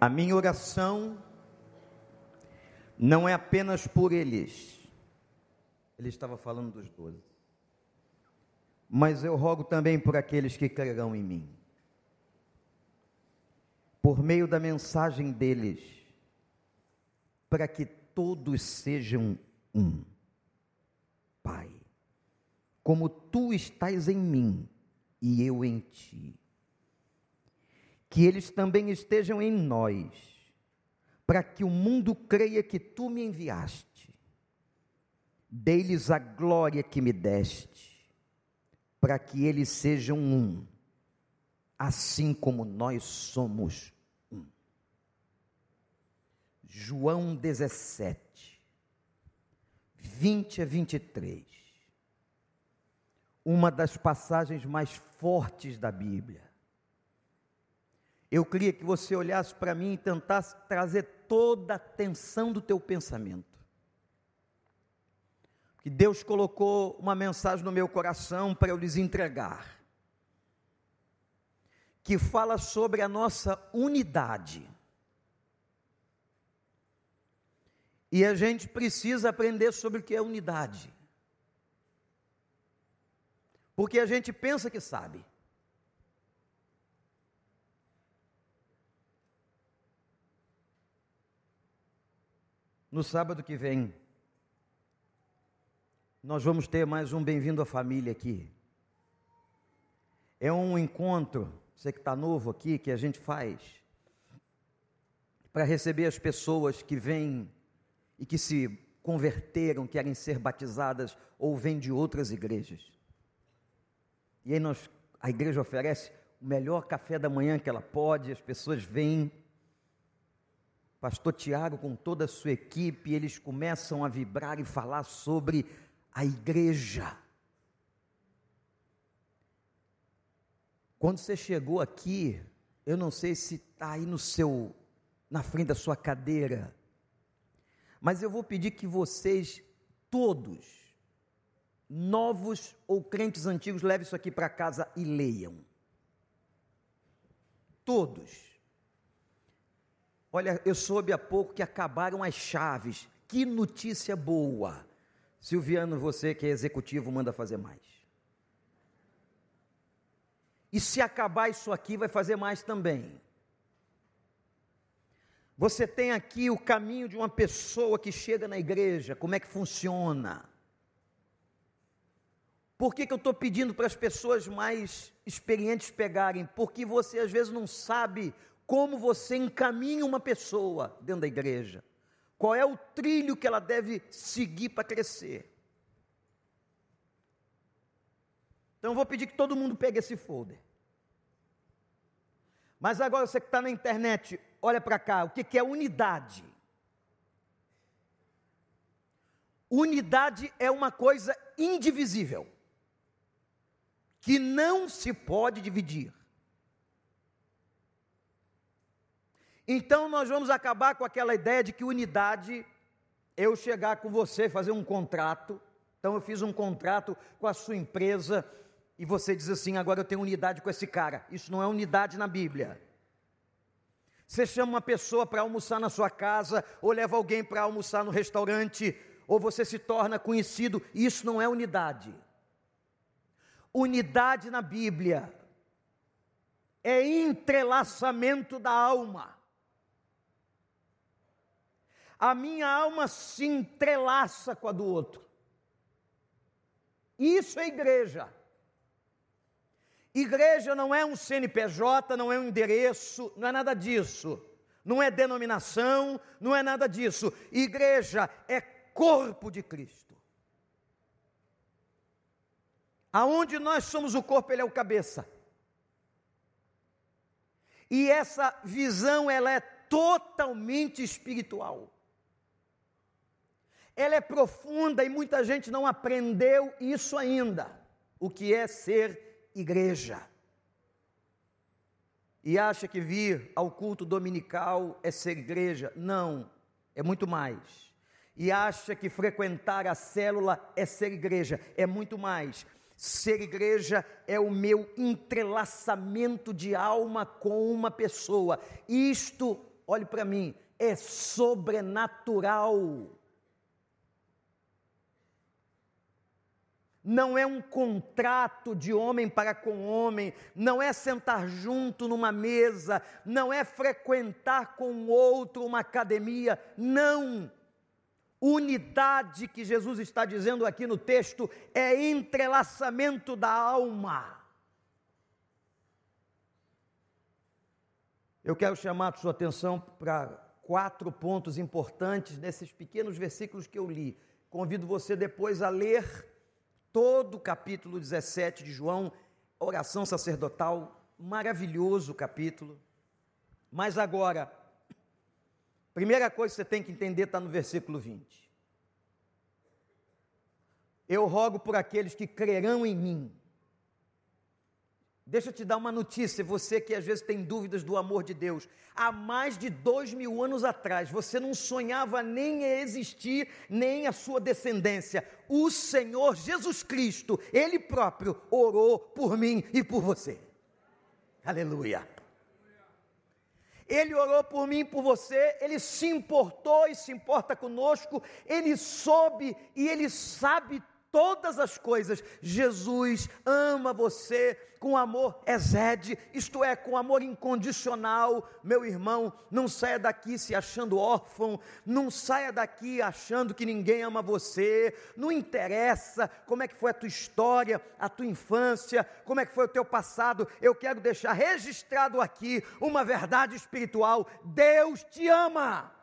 A minha oração não é apenas por eles. Ele estava falando dos doze. Mas eu rogo também por aqueles que crerão em mim. Por meio da mensagem deles, para que todos sejam um. Pai, como tu estás em mim e eu em ti que eles também estejam em nós, para que o mundo creia que tu me enviaste. Dei-lhes a glória que me deste, para que eles sejam um, assim como nós somos um. João 17, 20 a 23. Uma das passagens mais fortes da Bíblia eu queria que você olhasse para mim e tentasse trazer toda a atenção do teu pensamento. Que Deus colocou uma mensagem no meu coração para eu lhes entregar. Que fala sobre a nossa unidade. E a gente precisa aprender sobre o que é unidade. Porque a gente pensa que sabe. No sábado que vem, nós vamos ter mais um Bem-vindo à Família aqui. É um encontro, você que está novo aqui, que a gente faz para receber as pessoas que vêm e que se converteram, querem ser batizadas ou vêm de outras igrejas. E aí nós, a igreja oferece o melhor café da manhã que ela pode, as pessoas vêm pastor Tiago, com toda a sua equipe, eles começam a vibrar e falar sobre a igreja. Quando você chegou aqui, eu não sei se está aí no seu, na frente da sua cadeira, mas eu vou pedir que vocês, todos, novos ou crentes antigos, levem isso aqui para casa e leiam. Todos Olha, eu soube há pouco que acabaram as chaves. Que notícia boa. Silviano, você que é executivo, manda fazer mais. E se acabar isso aqui, vai fazer mais também. Você tem aqui o caminho de uma pessoa que chega na igreja, como é que funciona. Por que, que eu estou pedindo para as pessoas mais experientes pegarem? Porque você às vezes não sabe como você encaminha uma pessoa dentro da igreja. Qual é o trilho que ela deve seguir para crescer? Então eu vou pedir que todo mundo pegue esse folder. Mas agora você que está na internet, olha para cá, o que, que é unidade? Unidade é uma coisa indivisível, que não se pode dividir. Então nós vamos acabar com aquela ideia de que unidade eu chegar com você, fazer um contrato. Então eu fiz um contrato com a sua empresa e você diz assim: agora eu tenho unidade com esse cara. Isso não é unidade na Bíblia. Você chama uma pessoa para almoçar na sua casa, ou leva alguém para almoçar no restaurante, ou você se torna conhecido, isso não é unidade. Unidade na Bíblia é entrelaçamento da alma a minha alma se entrelaça com a do outro. Isso é igreja. Igreja não é um CNPJ, não é um endereço, não é nada disso. Não é denominação, não é nada disso. Igreja é corpo de Cristo. Aonde nós somos o corpo, ele é o cabeça. E essa visão ela é totalmente espiritual ela é profunda e muita gente não aprendeu isso ainda, o que é ser igreja. E acha que vir ao culto dominical é ser igreja. Não, é muito mais. E acha que frequentar a célula é ser igreja. É muito mais. Ser igreja é o meu entrelaçamento de alma com uma pessoa. Isto olhe para mim, é sobrenatural. Não é um contrato de homem para com homem, não é sentar junto numa mesa, não é frequentar com outro uma academia, não. Unidade que Jesus está dizendo aqui no texto é entrelaçamento da alma. Eu quero chamar a sua atenção para quatro pontos importantes nesses pequenos versículos que eu li. Convido você depois a ler todo o capítulo 17 de João, oração sacerdotal, maravilhoso capítulo. Mas agora, primeira coisa que você tem que entender está no versículo 20. Eu rogo por aqueles que crerão em mim Deixa eu te dar uma notícia, você que às vezes tem dúvidas do amor de Deus. Há mais de dois mil anos atrás, você não sonhava nem existir, nem a sua descendência. O Senhor Jesus Cristo, Ele próprio, orou por mim e por você. Aleluia. Ele orou por mim e por você, ele se importou e se importa conosco, ele soube e ele sabe todas as coisas. Jesus ama você com amor exede, isto é, com amor incondicional. Meu irmão, não saia daqui se achando órfão, não saia daqui achando que ninguém ama você. Não interessa como é que foi a tua história, a tua infância, como é que foi o teu passado. Eu quero deixar registrado aqui uma verdade espiritual: Deus te ama.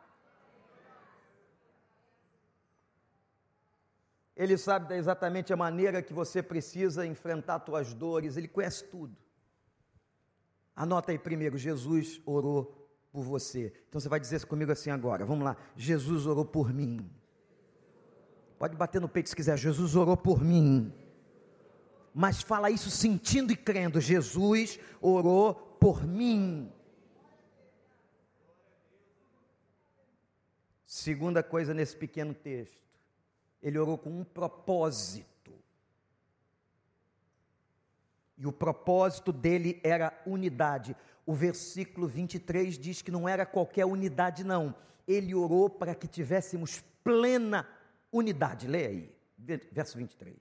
Ele sabe exatamente a maneira que você precisa enfrentar suas dores, ele conhece tudo. Anota aí primeiro, Jesus orou por você. Então você vai dizer comigo assim agora. Vamos lá. Jesus orou por mim. Pode bater no peito se quiser. Jesus orou por mim. Mas fala isso sentindo e crendo. Jesus orou por mim. Segunda coisa nesse pequeno texto. Ele orou com um propósito. E o propósito dele era unidade. O versículo 23 diz que não era qualquer unidade, não. Ele orou para que tivéssemos plena unidade. Leia aí, verso 23.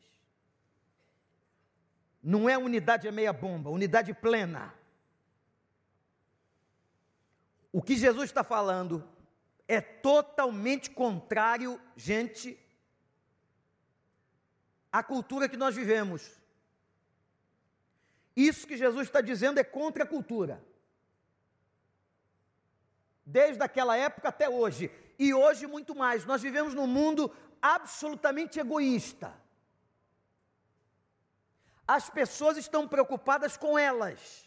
Não é unidade é meia bomba, unidade plena. O que Jesus está falando é totalmente contrário, gente, a cultura que nós vivemos. Isso que Jesus está dizendo é contra a cultura. Desde aquela época até hoje. E hoje muito mais. Nós vivemos num mundo absolutamente egoísta. As pessoas estão preocupadas com elas.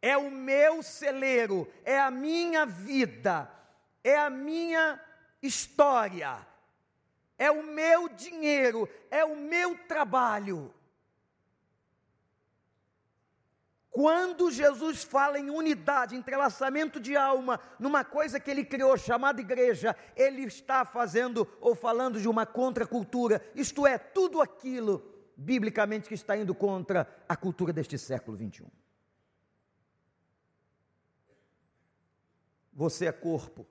É o meu celeiro, é a minha vida, é a minha história, é o meu dinheiro, é o meu trabalho. Quando Jesus fala em unidade, entrelaçamento de alma, numa coisa que ele criou chamada igreja, ele está fazendo ou falando de uma contracultura, isto é, tudo aquilo, biblicamente, que está indo contra a cultura deste século 21. Você é corpo,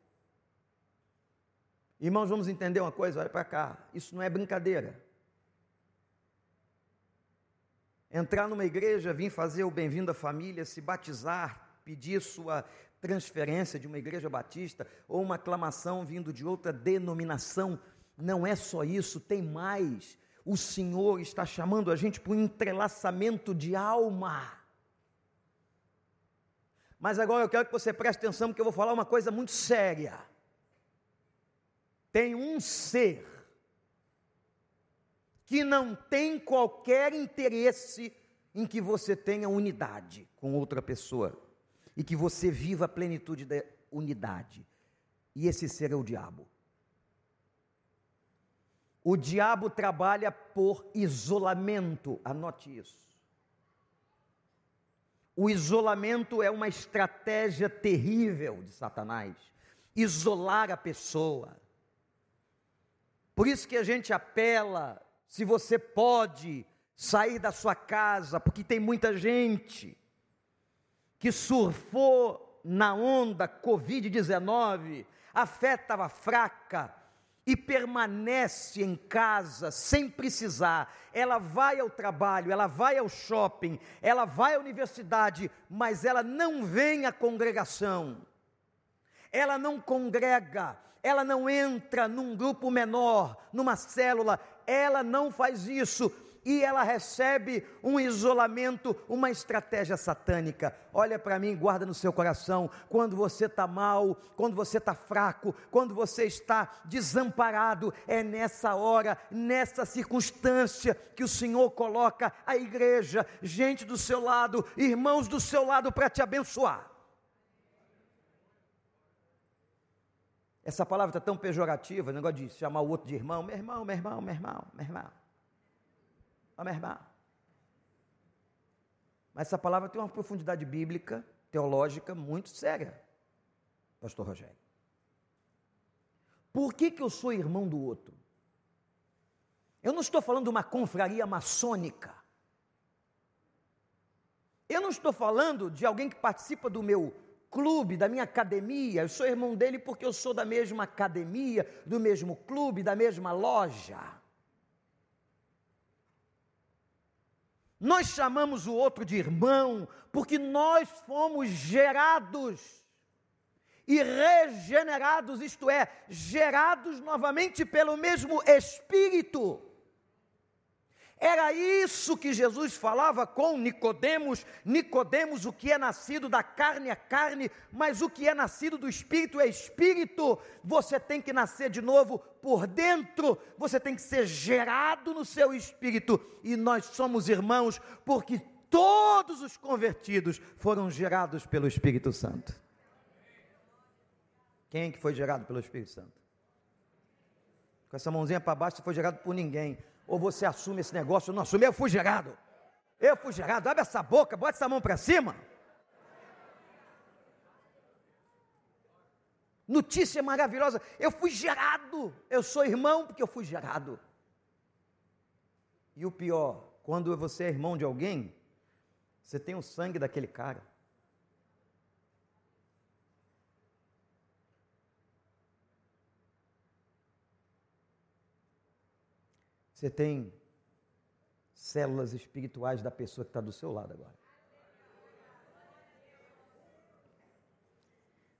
Irmãos, vamos entender uma coisa, olha para cá, isso não é brincadeira. Entrar numa igreja, vir fazer o bem-vindo à família, se batizar, pedir sua transferência de uma igreja batista ou uma aclamação vindo de outra denominação, não é só isso, tem mais. O Senhor está chamando a gente para um entrelaçamento de alma. Mas agora eu quero que você preste atenção, porque eu vou falar uma coisa muito séria tem um ser que não tem qualquer interesse em que você tenha unidade com outra pessoa e que você viva a plenitude da unidade. E esse ser é o diabo. O diabo trabalha por isolamento, anote isso. O isolamento é uma estratégia terrível de Satanás. Isolar a pessoa, por isso que a gente apela, se você pode sair da sua casa, porque tem muita gente que surfou na onda Covid-19, a fé estava fraca e permanece em casa sem precisar. Ela vai ao trabalho, ela vai ao shopping, ela vai à universidade, mas ela não vem à congregação. Ela não congrega, ela não entra num grupo menor, numa célula, ela não faz isso e ela recebe um isolamento, uma estratégia satânica. Olha para mim, guarda no seu coração. Quando você está mal, quando você está fraco, quando você está desamparado, é nessa hora, nessa circunstância que o Senhor coloca a igreja, gente do seu lado, irmãos do seu lado para te abençoar. Essa palavra está tão pejorativa, o negócio de chamar o outro de irmão, meu irmão, meu irmão, meu irmão, meu irmão. Ó, minha irmã. Mas essa palavra tem uma profundidade bíblica, teológica muito séria, Pastor Rogério. Por que, que eu sou irmão do outro? Eu não estou falando de uma confraria maçônica. Eu não estou falando de alguém que participa do meu clube, da minha academia. Eu sou irmão dele porque eu sou da mesma academia, do mesmo clube, da mesma loja. Nós chamamos o outro de irmão porque nós fomos gerados e regenerados, isto é, gerados novamente pelo mesmo Espírito. Era isso que Jesus falava com Nicodemos. Nicodemos, o que é nascido da carne é carne, mas o que é nascido do espírito é espírito. Você tem que nascer de novo por dentro, você tem que ser gerado no seu espírito. E nós somos irmãos porque todos os convertidos foram gerados pelo Espírito Santo. Quem é que foi gerado pelo Espírito Santo? Com essa mãozinha para baixo, você foi gerado por ninguém. Ou você assume esse negócio? Não assume, eu fui gerado. Eu fui gerado, abre essa boca, bota essa mão para cima. Notícia maravilhosa, eu fui gerado. Eu sou irmão porque eu fui gerado. E o pior, quando você é irmão de alguém, você tem o sangue daquele cara. Você tem células espirituais da pessoa que está do seu lado agora.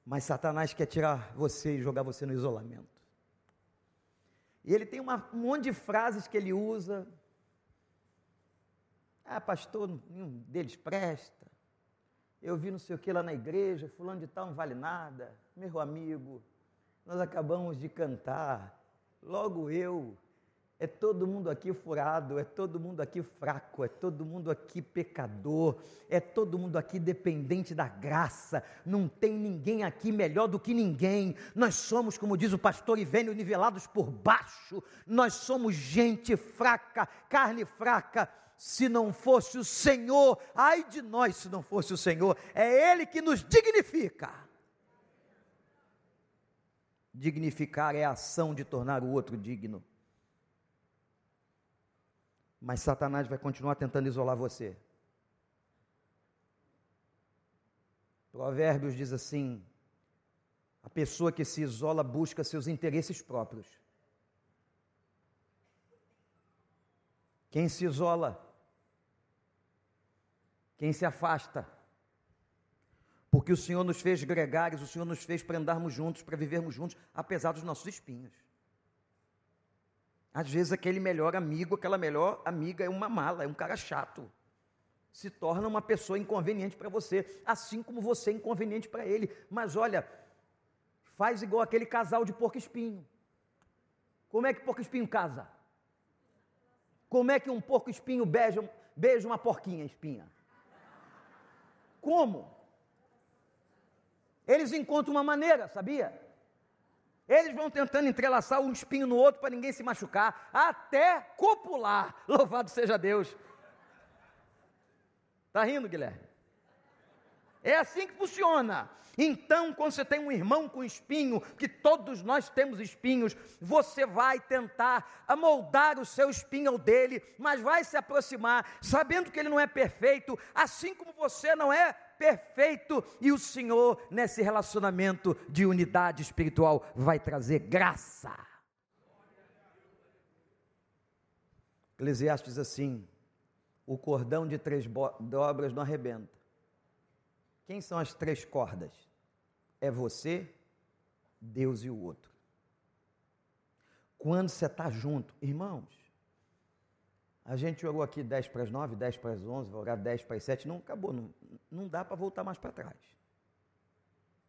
Mas Satanás quer tirar você e jogar você no isolamento. E ele tem uma, um monte de frases que ele usa. Ah, pastor, nenhum deles presta. Eu vi não sei o que lá na igreja, fulano de tal não vale nada. Meu amigo, nós acabamos de cantar. Logo eu, é todo mundo aqui furado, é todo mundo aqui fraco, é todo mundo aqui pecador, é todo mundo aqui dependente da graça. Não tem ninguém aqui melhor do que ninguém. Nós somos, como diz o pastor Ivênio, nivelados por baixo. Nós somos gente fraca, carne fraca. Se não fosse o Senhor, ai de nós se não fosse o Senhor, é Ele que nos dignifica. Dignificar é a ação de tornar o outro digno mas Satanás vai continuar tentando isolar você. Provérbios diz assim: a pessoa que se isola busca seus interesses próprios. Quem se isola, quem se afasta, porque o Senhor nos fez gregários, o Senhor nos fez para andarmos juntos, para vivermos juntos, apesar dos nossos espinhos. Às vezes aquele melhor amigo, aquela melhor amiga é uma mala, é um cara chato. Se torna uma pessoa inconveniente para você, assim como você é inconveniente para ele. Mas olha, faz igual aquele casal de porco espinho. Como é que porco espinho casa? Como é que um porco espinho beija, beija uma porquinha espinha? Como? Eles encontram uma maneira, sabia? Eles vão tentando entrelaçar um espinho no outro para ninguém se machucar, até copular. Louvado seja Deus. Está rindo, Guilherme? É assim que funciona. Então, quando você tem um irmão com espinho, que todos nós temos espinhos, você vai tentar amoldar o seu espinho ao dele, mas vai se aproximar, sabendo que ele não é perfeito, assim como você não é perfeito e o Senhor, nesse relacionamento de unidade espiritual, vai trazer graça. Eclesiastes diz assim: o cordão de três dobras não arrebenta. Quem são as três cordas? É você, Deus e o outro. Quando você está junto, irmãos, a gente orou aqui 10 para as 9, 10 para as 11, vai orar 10 para as 7, não acabou, não, não dá para voltar mais para trás.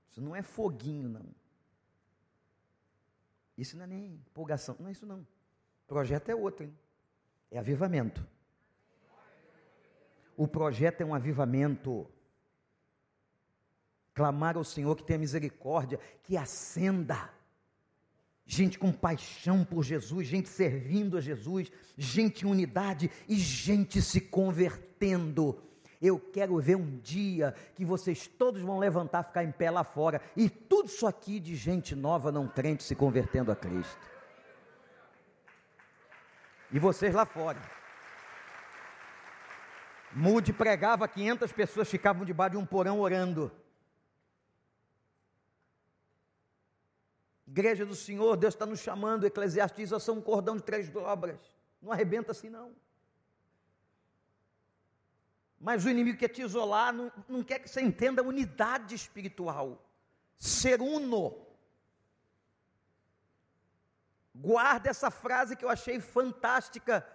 Isso não é foguinho, não. Isso não é nem empolgação, não é isso não. O projeto é outro, hein? É avivamento. O projeto é um avivamento. Clamar ao Senhor que tenha misericórdia, que acenda. Gente com paixão por Jesus, gente servindo a Jesus, gente em unidade e gente se convertendo. Eu quero ver um dia que vocês todos vão levantar, ficar em pé lá fora e tudo isso aqui de gente nova, não crente, se convertendo a Cristo. E vocês lá fora. Mude pregava, 500 pessoas ficavam debaixo de um porão orando. Igreja do Senhor, Deus está nos chamando, Eclesiastes diz, sou um cordão de três dobras. Não arrebenta assim não. Mas o inimigo quer te isolar, não, não quer que você entenda a unidade espiritual. Ser uno. Guarda essa frase que eu achei fantástica,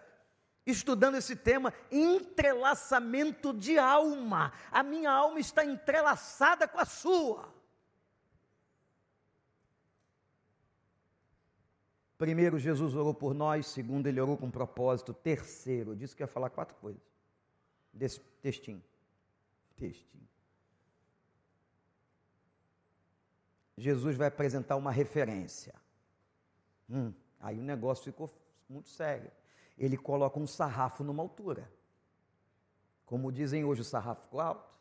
estudando esse tema: entrelaçamento de alma. A minha alma está entrelaçada com a sua. Primeiro, Jesus orou por nós. Segundo, ele orou com propósito. Terceiro, disse que ia falar quatro coisas. Desse textinho. Textinho. Jesus vai apresentar uma referência. Hum, aí o negócio ficou muito sério. Ele coloca um sarrafo numa altura. Como dizem hoje, o sarrafo ficou alto.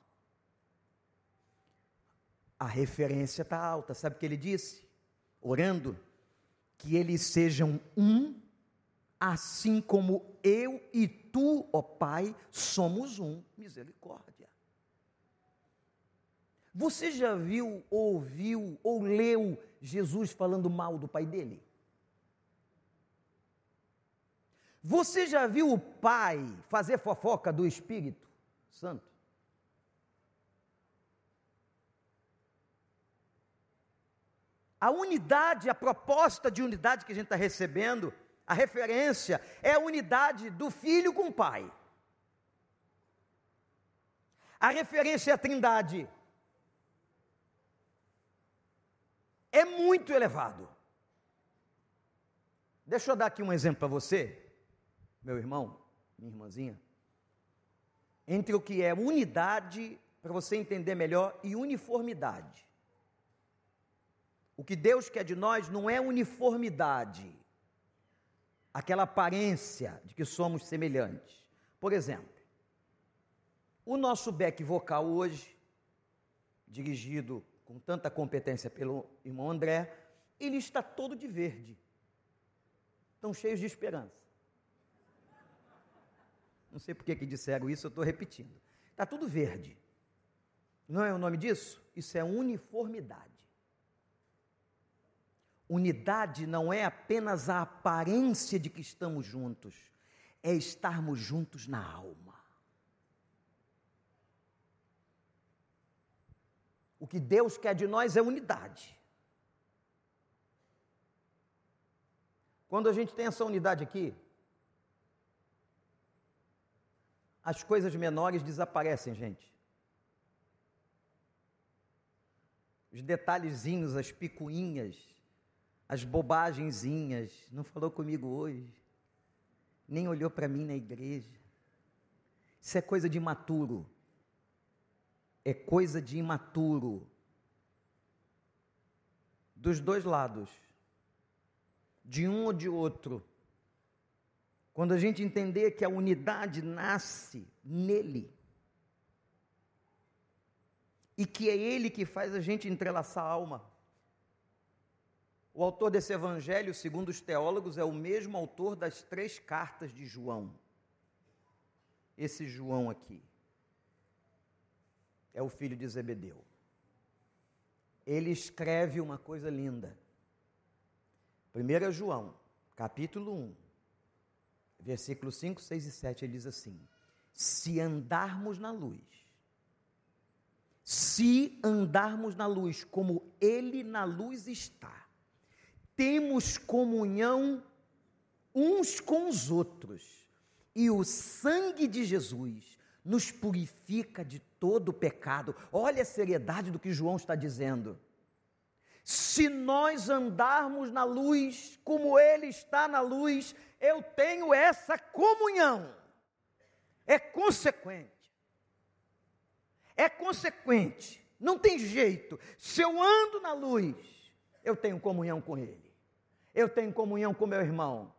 A referência está alta. Sabe o que ele disse? Orando, que eles sejam um, assim como eu e tu, ó Pai, somos um. Misericórdia. Você já viu, ouviu ou leu Jesus falando mal do pai dele? Você já viu o pai fazer fofoca do Espírito Santo? A unidade, a proposta de unidade que a gente está recebendo, a referência, é a unidade do filho com o pai. A referência é a trindade. É muito elevado. Deixa eu dar aqui um exemplo para você meu irmão, minha irmãzinha, entre o que é unidade, para você entender melhor, e uniformidade. O que Deus quer de nós não é uniformidade, aquela aparência de que somos semelhantes. Por exemplo, o nosso back vocal hoje, dirigido com tanta competência pelo irmão André, ele está todo de verde. Estão cheios de esperança. Não sei por que disseram isso, eu estou repetindo. Está tudo verde. Não é o nome disso? Isso é uniformidade. Unidade não é apenas a aparência de que estamos juntos, é estarmos juntos na alma. O que Deus quer de nós é unidade. Quando a gente tem essa unidade aqui, as coisas menores desaparecem, gente. Os detalhezinhos, as picuinhas, as bobagenzinhas, não falou comigo hoje, nem olhou para mim na igreja. Isso é coisa de imaturo. É coisa de imaturo. Dos dois lados. De um ou de outro. Quando a gente entender que a unidade nasce nele, e que é ele que faz a gente entrelaçar a alma. O autor desse evangelho, segundo os teólogos, é o mesmo autor das três cartas de João. Esse João aqui. é o filho de Zebedeu. Ele escreve uma coisa linda. 1 João, capítulo 1, versículos 5, 6 e 7, ele diz assim: Se andarmos na luz, se andarmos na luz como ele na luz está, temos comunhão uns com os outros, e o sangue de Jesus nos purifica de todo pecado. Olha a seriedade do que João está dizendo. Se nós andarmos na luz como ele está na luz, eu tenho essa comunhão. É consequente. É consequente. Não tem jeito. Se eu ando na luz, eu tenho comunhão com ele. Eu tenho comunhão com meu irmão.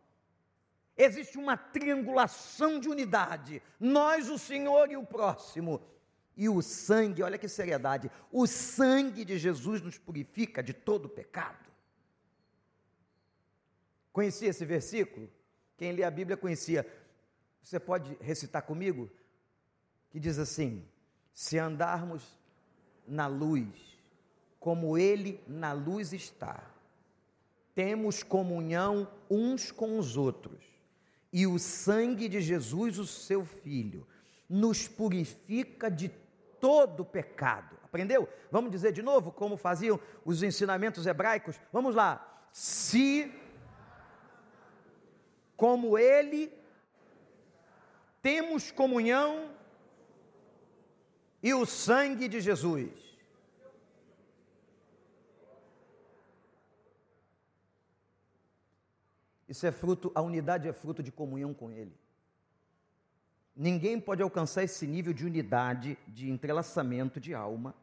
Existe uma triangulação de unidade. Nós, o Senhor e o próximo. E o sangue, olha que seriedade, o sangue de Jesus nos purifica de todo pecado. Conhecia esse versículo? Quem lê a Bíblia conhecia. Você pode recitar comigo? Que diz assim: Se andarmos na luz, como Ele na luz está, temos comunhão uns com os outros, e o sangue de Jesus, o seu Filho, nos purifica de todo pecado. Aprendeu? Vamos dizer de novo como faziam os ensinamentos hebraicos? Vamos lá. Se, como Ele, temos comunhão e o sangue de Jesus. Isso é fruto, a unidade é fruto de comunhão com Ele. Ninguém pode alcançar esse nível de unidade, de entrelaçamento de alma,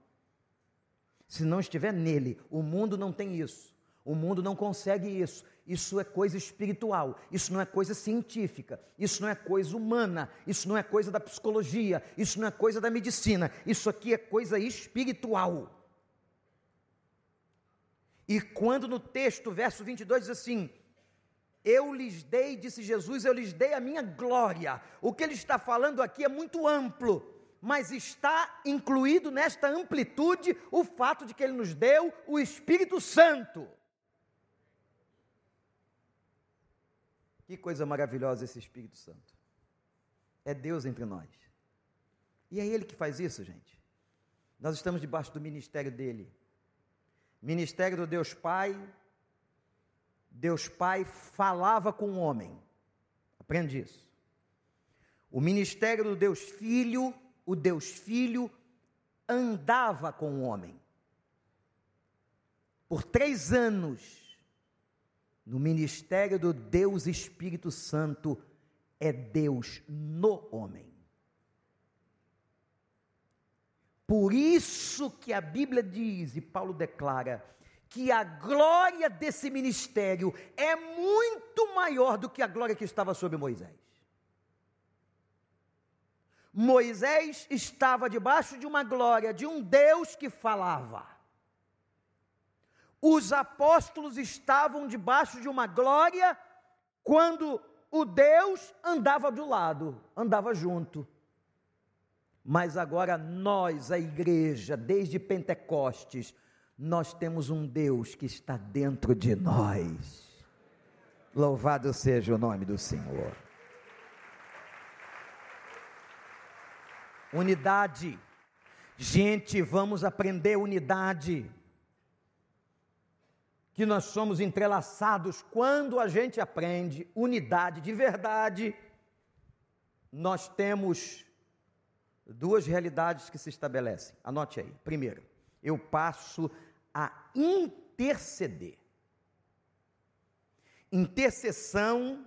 se não estiver nele. O mundo não tem isso. O mundo não consegue isso. Isso é coisa espiritual, isso não é coisa científica, isso não é coisa humana, isso não é coisa da psicologia, isso não é coisa da medicina, isso aqui é coisa espiritual. E quando no texto, verso 22 diz assim: eu lhes dei, disse Jesus, eu lhes dei a minha glória. O que ele está falando aqui é muito amplo, mas está incluído nesta amplitude o fato de que ele nos deu o Espírito Santo. Que coisa maravilhosa esse Espírito Santo. É Deus entre nós. E é Ele que faz isso, gente. Nós estamos debaixo do ministério dele. Ministério do Deus Pai, Deus Pai falava com o homem. Aprende isso. O ministério do Deus Filho, o Deus Filho andava com o homem. Por três anos, no ministério do Deus Espírito Santo, é Deus no homem. Por isso que a Bíblia diz, e Paulo declara, que a glória desse ministério é muito maior do que a glória que estava sobre Moisés. Moisés estava debaixo de uma glória de um Deus que falava. Os apóstolos estavam debaixo de uma glória quando o Deus andava do lado, andava junto. Mas agora nós, a igreja, desde Pentecostes, nós temos um Deus que está dentro de nós. Louvado seja o nome do Senhor. Unidade. Gente, vamos aprender unidade. Que nós somos entrelaçados quando a gente aprende unidade de verdade. Nós temos duas realidades que se estabelecem. Anote aí. Primeiro, eu passo a interceder. Intercessão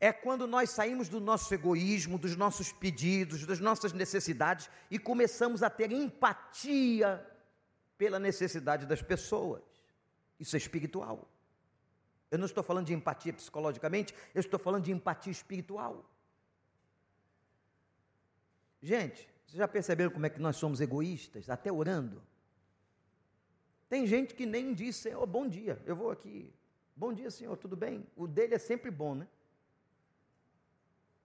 é quando nós saímos do nosso egoísmo, dos nossos pedidos, das nossas necessidades e começamos a ter empatia pela necessidade das pessoas. Isso é espiritual. Eu não estou falando de empatia psicologicamente, eu estou falando de empatia espiritual. Gente, vocês já perceberam como é que nós somos egoístas, até orando? Tem gente que nem diz, Senhor, bom dia, eu vou aqui. Bom dia, Senhor, tudo bem? O dele é sempre bom, né?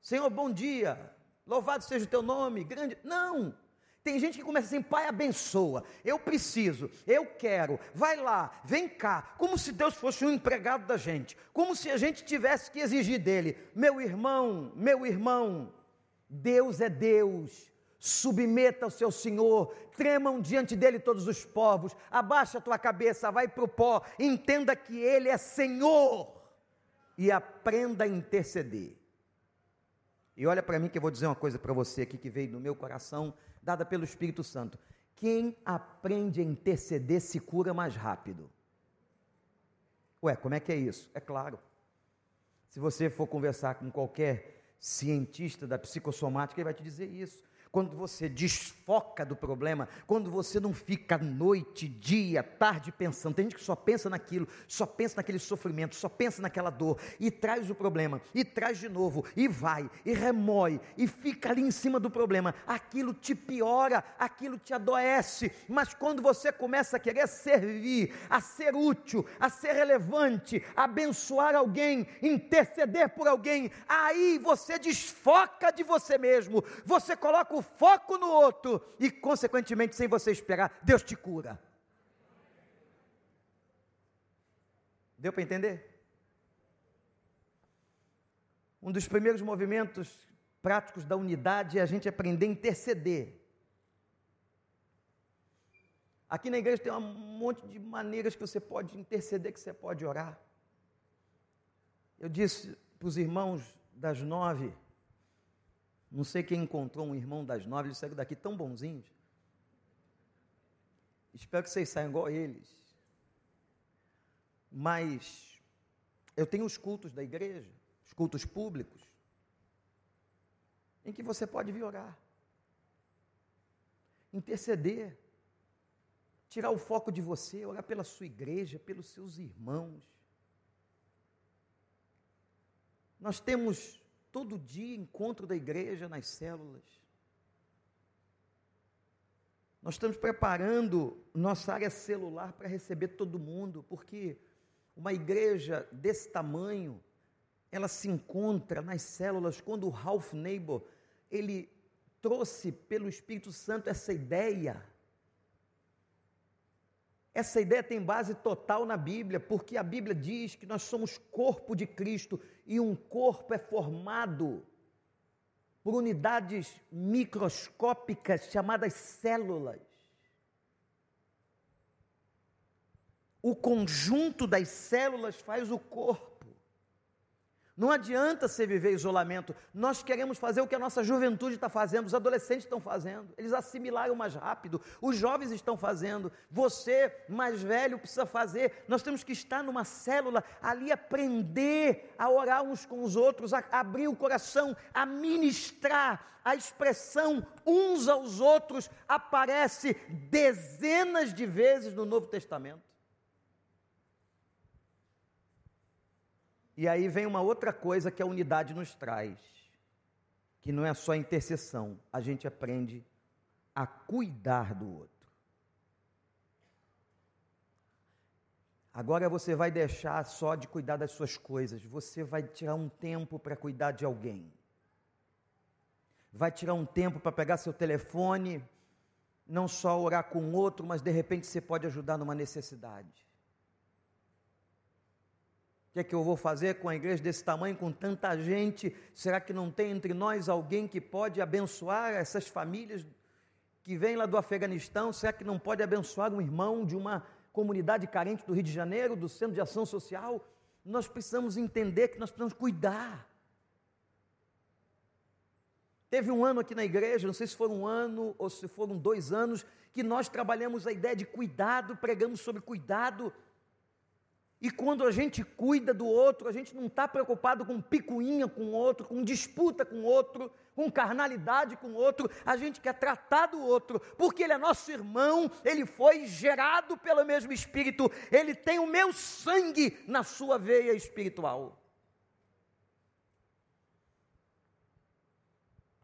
Senhor, bom dia, louvado seja o teu nome, grande. Não! Tem gente que começa assim, pai, abençoa, eu preciso, eu quero, vai lá, vem cá, como se Deus fosse um empregado da gente, como se a gente tivesse que exigir dele, meu irmão, meu irmão, Deus é Deus, submeta ao seu Senhor, tremam diante dele todos os povos, abaixa a tua cabeça, vai para o pó, entenda que Ele é Senhor e aprenda a interceder. E olha para mim que eu vou dizer uma coisa para você aqui que veio no meu coração, dada pelo Espírito Santo. Quem aprende a interceder se cura mais rápido. Ué, como é que é isso? É claro. Se você for conversar com qualquer cientista da psicossomática, ele vai te dizer isso quando você desfoca do problema, quando você não fica noite, dia, tarde pensando. Tem gente que só pensa naquilo, só pensa naquele sofrimento, só pensa naquela dor, e traz o problema, e traz de novo, e vai, e remói, e fica ali em cima do problema. Aquilo te piora, aquilo te adoece, mas quando você começa a querer servir, a ser útil, a ser relevante, a abençoar alguém, interceder por alguém, aí você desfoca de você mesmo, você coloca o foco no outro e, consequentemente, sem você esperar, Deus te cura. Deu para entender? Um dos primeiros movimentos práticos da unidade é a gente aprender a interceder. Aqui na igreja tem um monte de maneiras que você pode interceder, que você pode orar. Eu disse para os irmãos das nove, não sei quem encontrou um irmão das nove, eles saíram daqui tão bonzinhos. Espero que vocês saiam igual eles. Mas eu tenho os cultos da igreja, os cultos públicos, em que você pode vir orar, interceder, tirar o foco de você, orar pela sua igreja, pelos seus irmãos. Nós temos todo dia encontro da igreja nas células. Nós estamos preparando nossa área celular para receber todo mundo, porque uma igreja desse tamanho, ela se encontra nas células quando o Ralph Neighbor, ele trouxe pelo Espírito Santo essa ideia. Essa ideia tem base total na Bíblia, porque a Bíblia diz que nós somos corpo de Cristo e um corpo é formado por unidades microscópicas chamadas células. O conjunto das células faz o corpo. Não adianta você viver isolamento. Nós queremos fazer o que a nossa juventude está fazendo, os adolescentes estão fazendo. Eles assimilaram mais rápido, os jovens estão fazendo. Você, mais velho, precisa fazer. Nós temos que estar numa célula ali, aprender a orar uns com os outros, a abrir o coração, a ministrar. A expressão uns aos outros aparece dezenas de vezes no Novo Testamento. E aí vem uma outra coisa que a unidade nos traz, que não é só intercessão, a gente aprende a cuidar do outro. Agora você vai deixar só de cuidar das suas coisas, você vai tirar um tempo para cuidar de alguém. Vai tirar um tempo para pegar seu telefone, não só orar com outro, mas de repente você pode ajudar numa necessidade que é que eu vou fazer com a igreja desse tamanho, com tanta gente? Será que não tem entre nós alguém que pode abençoar essas famílias que vêm lá do Afeganistão? Será que não pode abençoar um irmão de uma comunidade carente do Rio de Janeiro, do Centro de Ação Social? Nós precisamos entender que nós precisamos cuidar. Teve um ano aqui na igreja, não sei se foi um ano ou se foram dois anos, que nós trabalhamos a ideia de cuidado, pregamos sobre cuidado e quando a gente cuida do outro, a gente não está preocupado com picuinha com o outro, com disputa com o outro, com carnalidade com o outro, a gente quer tratar do outro, porque ele é nosso irmão, ele foi gerado pelo mesmo Espírito, ele tem o meu sangue na sua veia espiritual.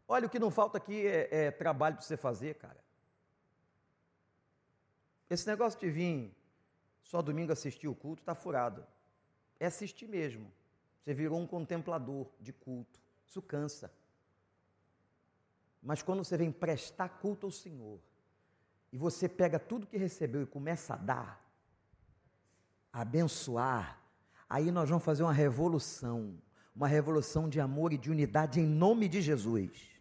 Olha, o que não falta aqui é, é trabalho para você fazer, cara. Esse negócio de vir só domingo assistir o culto, está furado. É assistir mesmo. Você virou um contemplador de culto. Isso cansa. Mas quando você vem prestar culto ao Senhor, e você pega tudo que recebeu e começa a dar, a abençoar, aí nós vamos fazer uma revolução, uma revolução de amor e de unidade em nome de Jesus.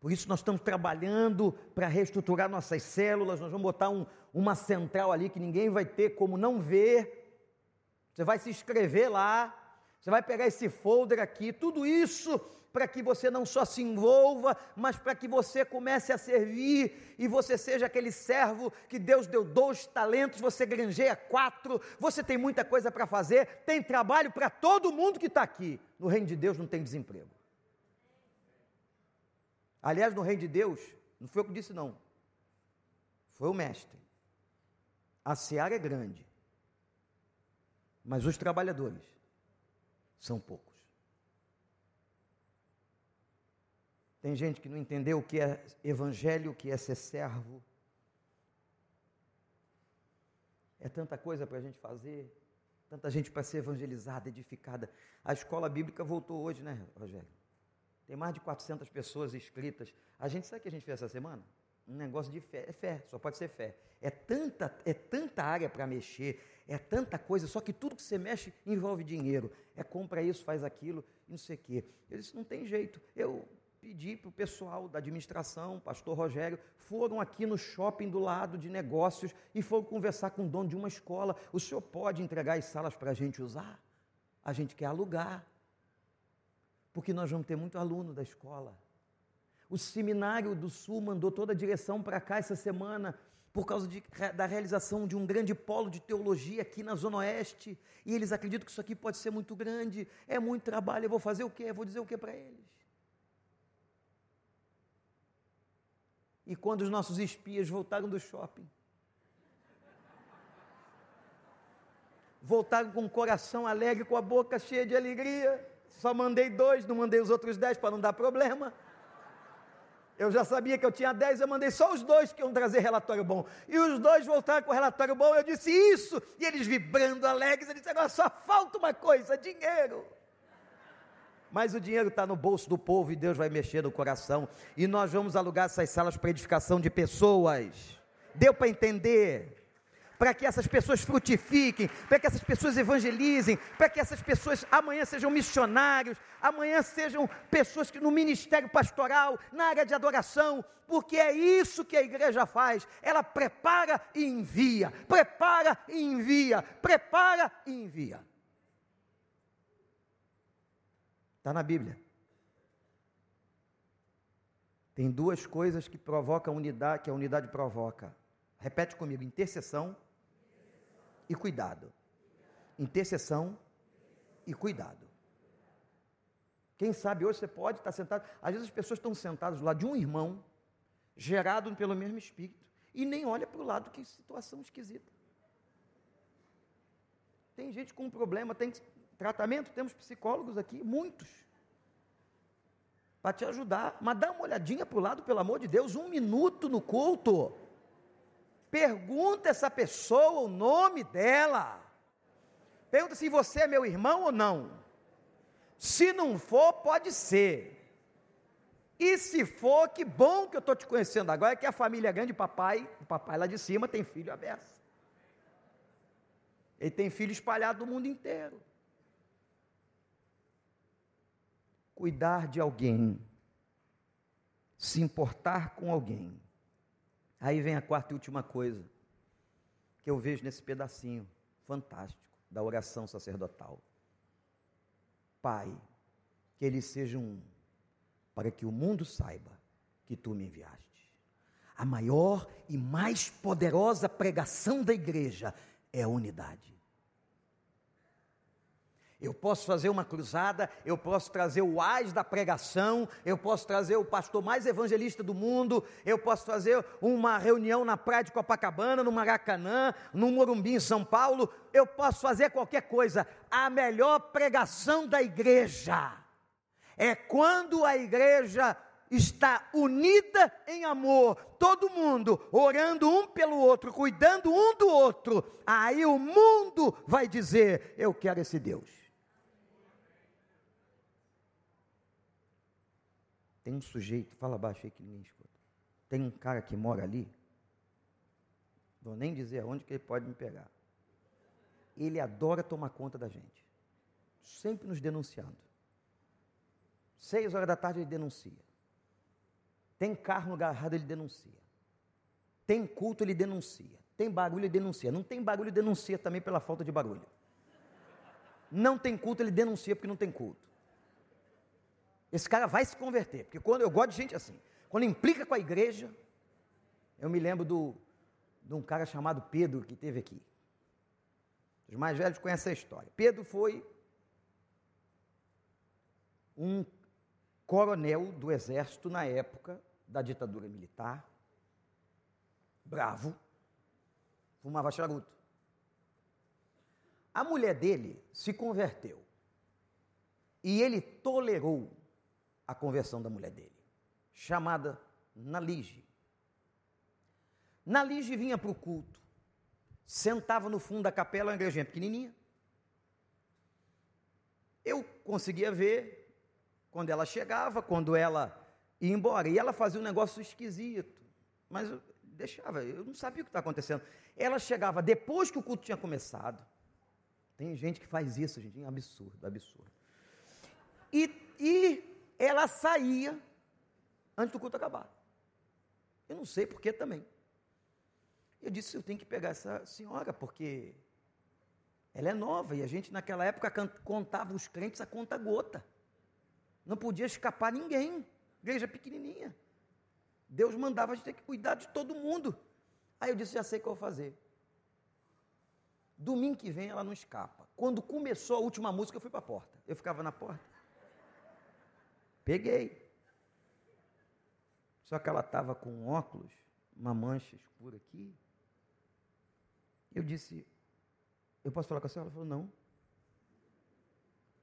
Por isso nós estamos trabalhando para reestruturar nossas células, nós vamos botar um, uma central ali que ninguém vai ter como não ver. Você vai se inscrever lá, você vai pegar esse folder aqui, tudo isso para que você não só se envolva, mas para que você comece a servir e você seja aquele servo que Deus deu dois talentos, você granjeia quatro, você tem muita coisa para fazer, tem trabalho para todo mundo que está aqui. No reino de Deus não tem desemprego. Aliás, no reino de Deus, não foi eu que disse, não. Foi o mestre. A seara é grande, mas os trabalhadores são poucos. Tem gente que não entendeu o que é evangelho, o que é ser servo. É tanta coisa para a gente fazer, tanta gente para ser evangelizada, edificada. A escola bíblica voltou hoje, né, Rogério? Tem mais de 400 pessoas inscritas. A gente sabe o que a gente fez essa semana? Um negócio de fé. É fé, só pode ser fé. É tanta, é tanta área para mexer, é tanta coisa, só que tudo que você mexe envolve dinheiro. É compra isso, faz aquilo, não sei o quê. Eu disse, não tem jeito. Eu pedi para o pessoal da administração, pastor Rogério, foram aqui no shopping do lado de negócios e foram conversar com o dono de uma escola. O senhor pode entregar as salas para a gente usar? A gente quer alugar porque nós vamos ter muito aluno da escola. O seminário do Sul mandou toda a direção para cá essa semana por causa de, da realização de um grande polo de teologia aqui na Zona Oeste. E eles acreditam que isso aqui pode ser muito grande, é muito trabalho. Eu vou fazer o quê? Eu vou dizer o quê para eles? E quando os nossos espias voltaram do shopping, voltaram com o coração alegre, com a boca cheia de alegria. Só mandei dois, não mandei os outros dez para não dar problema. Eu já sabia que eu tinha dez, eu mandei só os dois que iam trazer relatório bom. E os dois voltaram com relatório bom, eu disse isso. E eles vibrando, alegres, eu disse, agora só falta uma coisa, dinheiro. Mas o dinheiro está no bolso do povo e Deus vai mexer no coração. E nós vamos alugar essas salas para edificação de pessoas. Deu para entender? Para que essas pessoas frutifiquem, para que essas pessoas evangelizem, para que essas pessoas amanhã sejam missionários, amanhã sejam pessoas que no ministério pastoral, na área de adoração, porque é isso que a igreja faz. Ela prepara e envia, prepara e envia, prepara e envia. Está na Bíblia. Tem duas coisas que provocam unidade, que a unidade provoca. Repete comigo: intercessão e cuidado. Intercessão e cuidado. Quem sabe hoje você pode estar sentado. Às vezes as pessoas estão sentadas lado de um irmão, gerado pelo mesmo espírito, e nem olha para o lado, que situação esquisita. Tem gente com um problema, tem tratamento, temos psicólogos aqui, muitos, para te ajudar. Mas dá uma olhadinha para o lado, pelo amor de Deus, um minuto no culto. Pergunta essa pessoa o nome dela. Pergunta se você é meu irmão ou não. Se não for, pode ser. E se for, que bom que eu estou te conhecendo agora, que a família é grande, papai, o papai lá de cima tem filho aberto. Ele tem filho espalhado no mundo inteiro. Cuidar de alguém, se importar com alguém, Aí vem a quarta e última coisa que eu vejo nesse pedacinho fantástico da oração sacerdotal. Pai, que eles sejam um, para que o mundo saiba que tu me enviaste. A maior e mais poderosa pregação da igreja é a unidade. Eu posso fazer uma cruzada, eu posso trazer o ás da pregação, eu posso trazer o pastor mais evangelista do mundo, eu posso fazer uma reunião na praia de Copacabana, no Maracanã, no Morumbi, em São Paulo, eu posso fazer qualquer coisa. A melhor pregação da igreja é quando a igreja está unida em amor, todo mundo orando um pelo outro, cuidando um do outro, aí o mundo vai dizer: Eu quero esse Deus. Tem um sujeito, fala baixo aí que ninguém escuta. Tem um cara que mora ali, vou nem dizer aonde que ele pode me pegar. Ele adora tomar conta da gente, sempre nos denunciando. Seis horas da tarde ele denuncia. Tem carro no lugar errado, ele denuncia. Tem culto, ele denuncia. Tem barulho, ele denuncia. Não tem barulho, ele denuncia também pela falta de barulho. Não tem culto, ele denuncia porque não tem culto. Esse cara vai se converter, porque quando eu gosto de gente assim, quando implica com a igreja, eu me lembro do, de um cara chamado Pedro que teve aqui. Os mais velhos conhecem a história. Pedro foi um coronel do exército na época da ditadura militar, bravo, fumava charuto. A mulher dele se converteu e ele tolerou a conversão da mulher dele, chamada Nalige. Nalige vinha para o culto, sentava no fundo da capela, uma igrejinha pequenininha. Eu conseguia ver quando ela chegava, quando ela ia embora. E ela fazia um negócio esquisito, mas eu deixava, eu não sabia o que estava acontecendo. Ela chegava depois que o culto tinha começado. Tem gente que faz isso, gente, é absurdo, absurdo. E, e ela saía antes do culto acabar. Eu não sei por que também. Eu disse, eu tenho que pegar essa senhora, porque ela é nova e a gente naquela época contava os crentes a conta gota. Não podia escapar ninguém. Igreja pequenininha. Deus mandava a gente ter que cuidar de todo mundo. Aí eu disse, já sei o que eu vou fazer. Domingo que vem ela não escapa. Quando começou a última música, eu fui para a porta. Eu ficava na porta. Peguei. Só que ela estava com óculos, uma mancha escura aqui. Eu disse, eu posso falar com a senhora? Ela falou, não.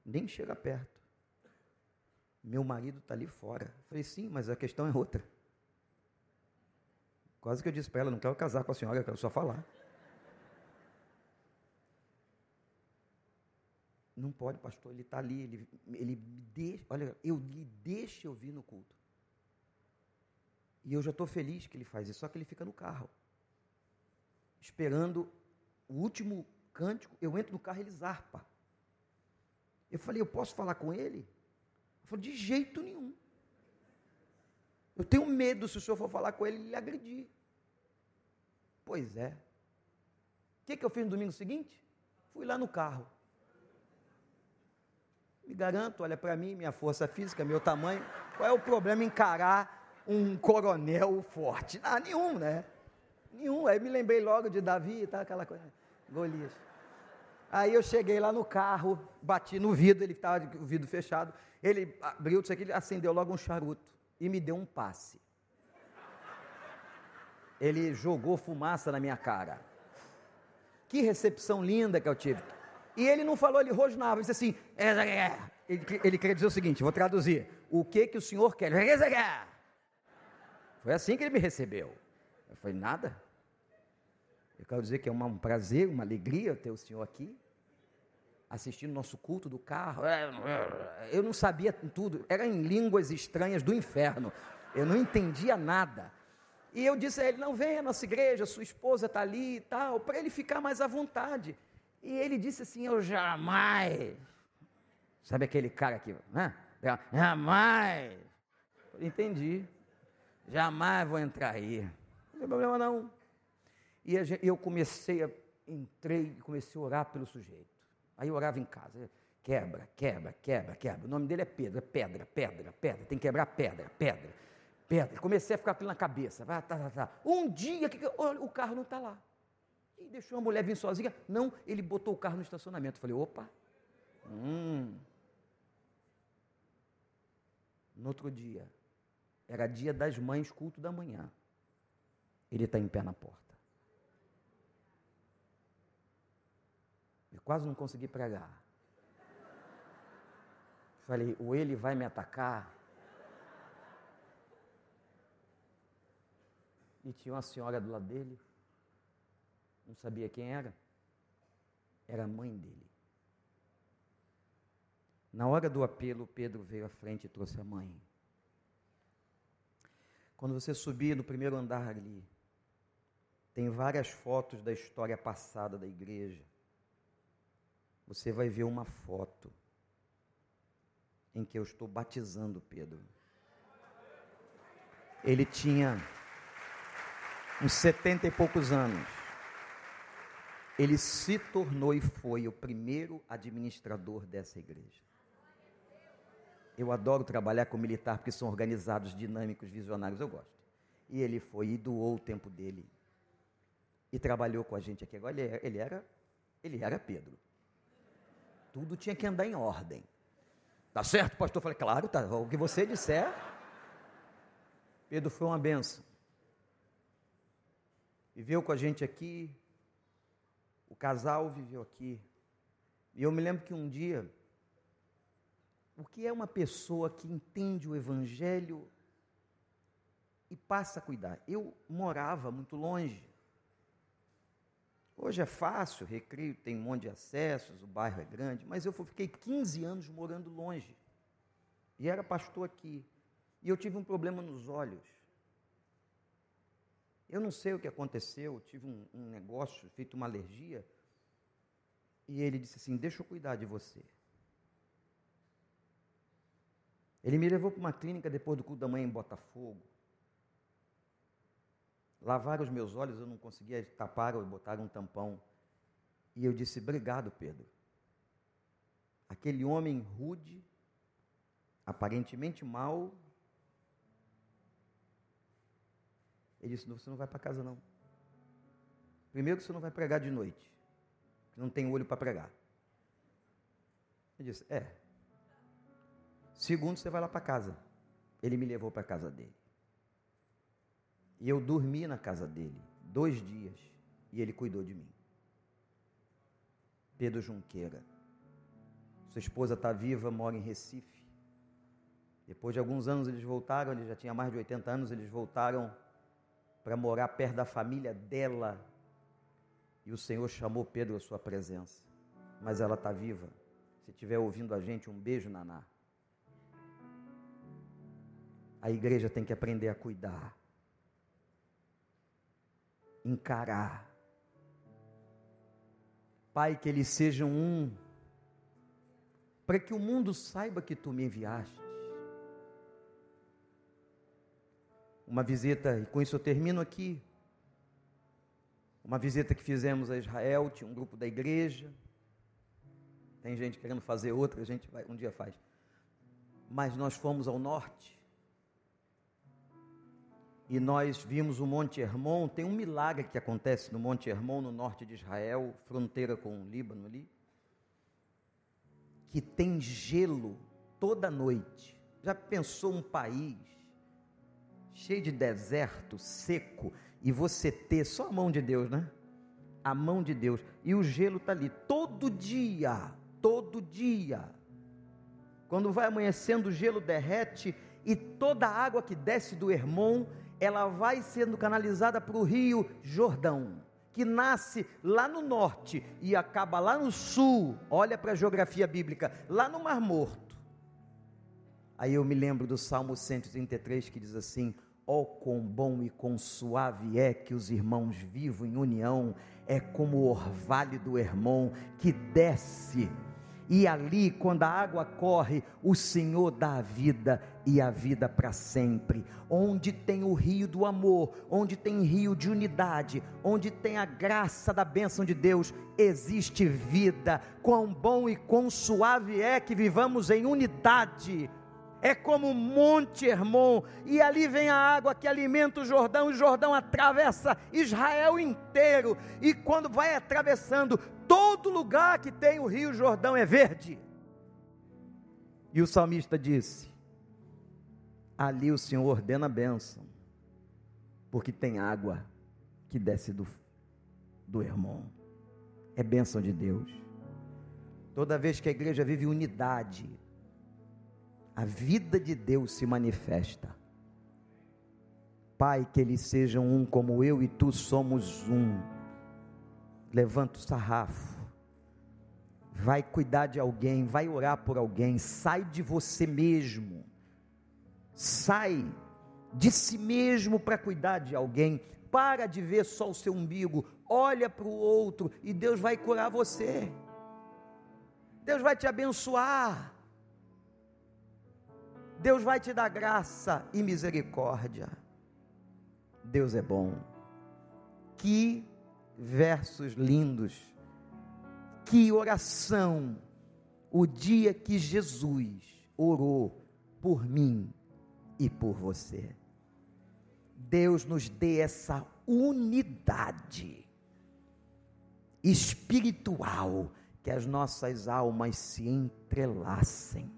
Nem chega perto. Meu marido está ali fora. Eu falei, sim, mas a questão é outra. Quase que eu disse para ela, não quero casar com a senhora, eu quero só falar. Não pode, pastor, ele está ali, ele, ele me deixa, olha, eu lhe deixo eu vir no culto. E eu já estou feliz que ele faz isso, só que ele fica no carro. Esperando o último cântico, eu entro no carro e ele zarpa. Eu falei, eu posso falar com ele? Ele falou, de jeito nenhum. Eu tenho medo, se o senhor for falar com ele, ele agredir. Pois é. O que, que eu fiz no domingo seguinte? Fui lá no carro. Me garanto, olha para mim, minha força física, meu tamanho. Qual é o problema em encarar um coronel forte? Ah, nenhum, né? Nenhum. Aí me lembrei logo de Davi e tal, aquela coisa. Golias. Aí eu cheguei lá no carro, bati no vidro, ele estava com o vidro fechado. Ele abriu isso aqui, ele acendeu logo um charuto e me deu um passe. Ele jogou fumaça na minha cara. Que recepção linda que eu tive. E ele não falou, ele rosnava, ele disse assim, é, é, é. ele, ele queria dizer o seguinte, vou traduzir, o que que o senhor quer? Foi assim que ele me recebeu. Eu falei, nada. Eu quero dizer que é um prazer, uma alegria ter o senhor aqui, assistindo nosso culto do carro. Eu não sabia tudo, era em línguas estranhas do inferno. Eu não entendia nada. E eu disse a ele: não venha à nossa igreja, sua esposa está ali e tal, para ele ficar mais à vontade. E ele disse assim: Eu jamais. Sabe aquele cara aqui, né? Jamais. Entendi. Jamais vou entrar aí. Não tem problema não. E eu comecei a. Entrei e comecei a orar pelo sujeito. Aí eu orava em casa. Quebra, quebra, quebra, quebra. O nome dele é Pedro. É pedra, pedra, pedra. Tem que quebrar pedra, pedra, pedra. Comecei a ficar aquilo na cabeça. Tá, tá, tá. Um dia o carro não está lá. E deixou a mulher vir sozinha? Não, ele botou o carro no estacionamento. Falei, opa. Hum. No outro dia, era dia das mães, culto da manhã. Ele está em pé na porta. Eu quase não consegui pregar. Falei, ou ele vai me atacar. E tinha uma senhora do lado dele não sabia quem era, era a mãe dele. Na hora do apelo, Pedro veio à frente e trouxe a mãe. Quando você subir no primeiro andar ali, tem várias fotos da história passada da igreja. Você vai ver uma foto em que eu estou batizando Pedro. Ele tinha uns setenta e poucos anos. Ele se tornou e foi o primeiro administrador dessa igreja. Eu adoro trabalhar com militar porque são organizados, dinâmicos, visionários, eu gosto. E ele foi e doou o tempo dele. E trabalhou com a gente aqui. Agora ele, ele era, ele era Pedro. Tudo tinha que andar em ordem. Tá certo, pastor? Eu falei, claro, tá. O que você disser. Pedro foi uma benção. Viveu com a gente aqui. Casal viveu aqui. E eu me lembro que um dia o que é uma pessoa que entende o Evangelho e passa a cuidar. Eu morava muito longe. Hoje é fácil, recreio tem um monte de acessos, o bairro é grande, mas eu fiquei 15 anos morando longe. E era pastor aqui. E eu tive um problema nos olhos. Eu não sei o que aconteceu, tive um, um negócio, feito uma alergia. E ele disse assim: Deixa eu cuidar de você. Ele me levou para uma clínica depois do culto da manhã em Botafogo. Lavaram os meus olhos, eu não conseguia tapar ou botar um tampão. E eu disse: Obrigado, Pedro. Aquele homem rude, aparentemente mau, ele disse: Você não vai para casa, não. Primeiro, que você não vai pregar de noite, não tem olho para pregar. Ele disse: É, Segundo, você vai lá para casa. Ele me levou para a casa dele. E eu dormi na casa dele dois dias e ele cuidou de mim. Pedro Junqueira. Sua esposa está viva, mora em Recife. Depois de alguns anos eles voltaram, ele já tinha mais de 80 anos, eles voltaram para morar perto da família dela. E o Senhor chamou Pedro à sua presença. Mas ela está viva. Se estiver ouvindo a gente, um beijo, Naná. A igreja tem que aprender a cuidar, encarar. Pai, que eles sejam um, para que o mundo saiba que tu me enviaste. Uma visita, e com isso eu termino aqui. Uma visita que fizemos a Israel, tinha um grupo da igreja. Tem gente querendo fazer outra, a gente vai, um dia faz. Mas nós fomos ao norte e nós vimos o Monte Hermon. Tem um milagre que acontece no Monte Hermon, no norte de Israel, fronteira com o Líbano ali, que tem gelo toda noite. Já pensou um país cheio de deserto, seco, e você ter só a mão de Deus, né? A mão de Deus. E o gelo está ali todo dia, todo dia. Quando vai amanhecendo, o gelo derrete e toda a água que desce do Hermon ela vai sendo canalizada para o rio Jordão, que nasce lá no norte e acaba lá no sul. Olha para a geografia bíblica, lá no Mar Morto. Aí eu me lembro do Salmo 133 que diz assim: oh, quão bom e quão suave é que os irmãos vivam em união, é como o orvalho do Hermon que desce e ali, quando a água corre, o Senhor dá a vida e a vida para sempre. Onde tem o rio do amor, onde tem rio de unidade, onde tem a graça da bênção de Deus, existe vida. Quão bom e quão suave é que vivamos em unidade é como um monte Hermon, e ali vem a água que alimenta o Jordão, o Jordão atravessa Israel inteiro, e quando vai atravessando, todo lugar que tem o rio Jordão é verde. E o salmista disse: Ali o Senhor ordena a bênção, porque tem água que desce do, do Hermon. É bênção de Deus. Toda vez que a igreja vive unidade, a vida de Deus se manifesta. Pai, que eles sejam um como eu e tu somos um. Levanta o sarrafo. Vai cuidar de alguém, vai orar por alguém, sai de você mesmo. Sai de si mesmo para cuidar de alguém. Para de ver só o seu umbigo, olha para o outro e Deus vai curar você. Deus vai te abençoar. Deus vai te dar graça e misericórdia. Deus é bom. Que versos lindos. Que oração. O dia que Jesus orou por mim e por você. Deus nos dê essa unidade espiritual, que as nossas almas se entrelacem.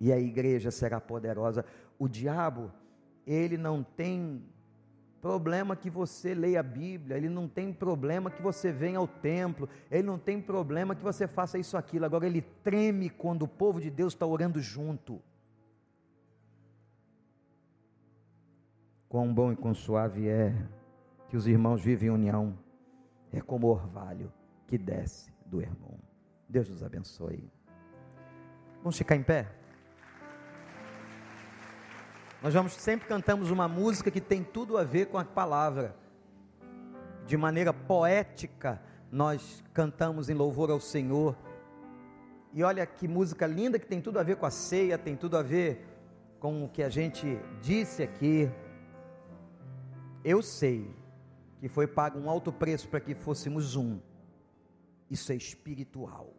E a igreja será poderosa. O diabo, ele não tem problema que você leia a Bíblia, ele não tem problema que você venha ao templo, ele não tem problema que você faça isso aquilo. Agora ele treme quando o povo de Deus está orando junto. Quão bom e quão suave é que os irmãos vivem em união, é como o orvalho que desce do irmão. Deus nos abençoe. Vamos ficar em pé? Nós vamos sempre cantamos uma música que tem tudo a ver com a palavra. De maneira poética, nós cantamos em louvor ao Senhor. E olha que música linda que tem tudo a ver com a ceia, tem tudo a ver com o que a gente disse aqui. Eu sei que foi pago um alto preço para que fôssemos um. Isso é espiritual.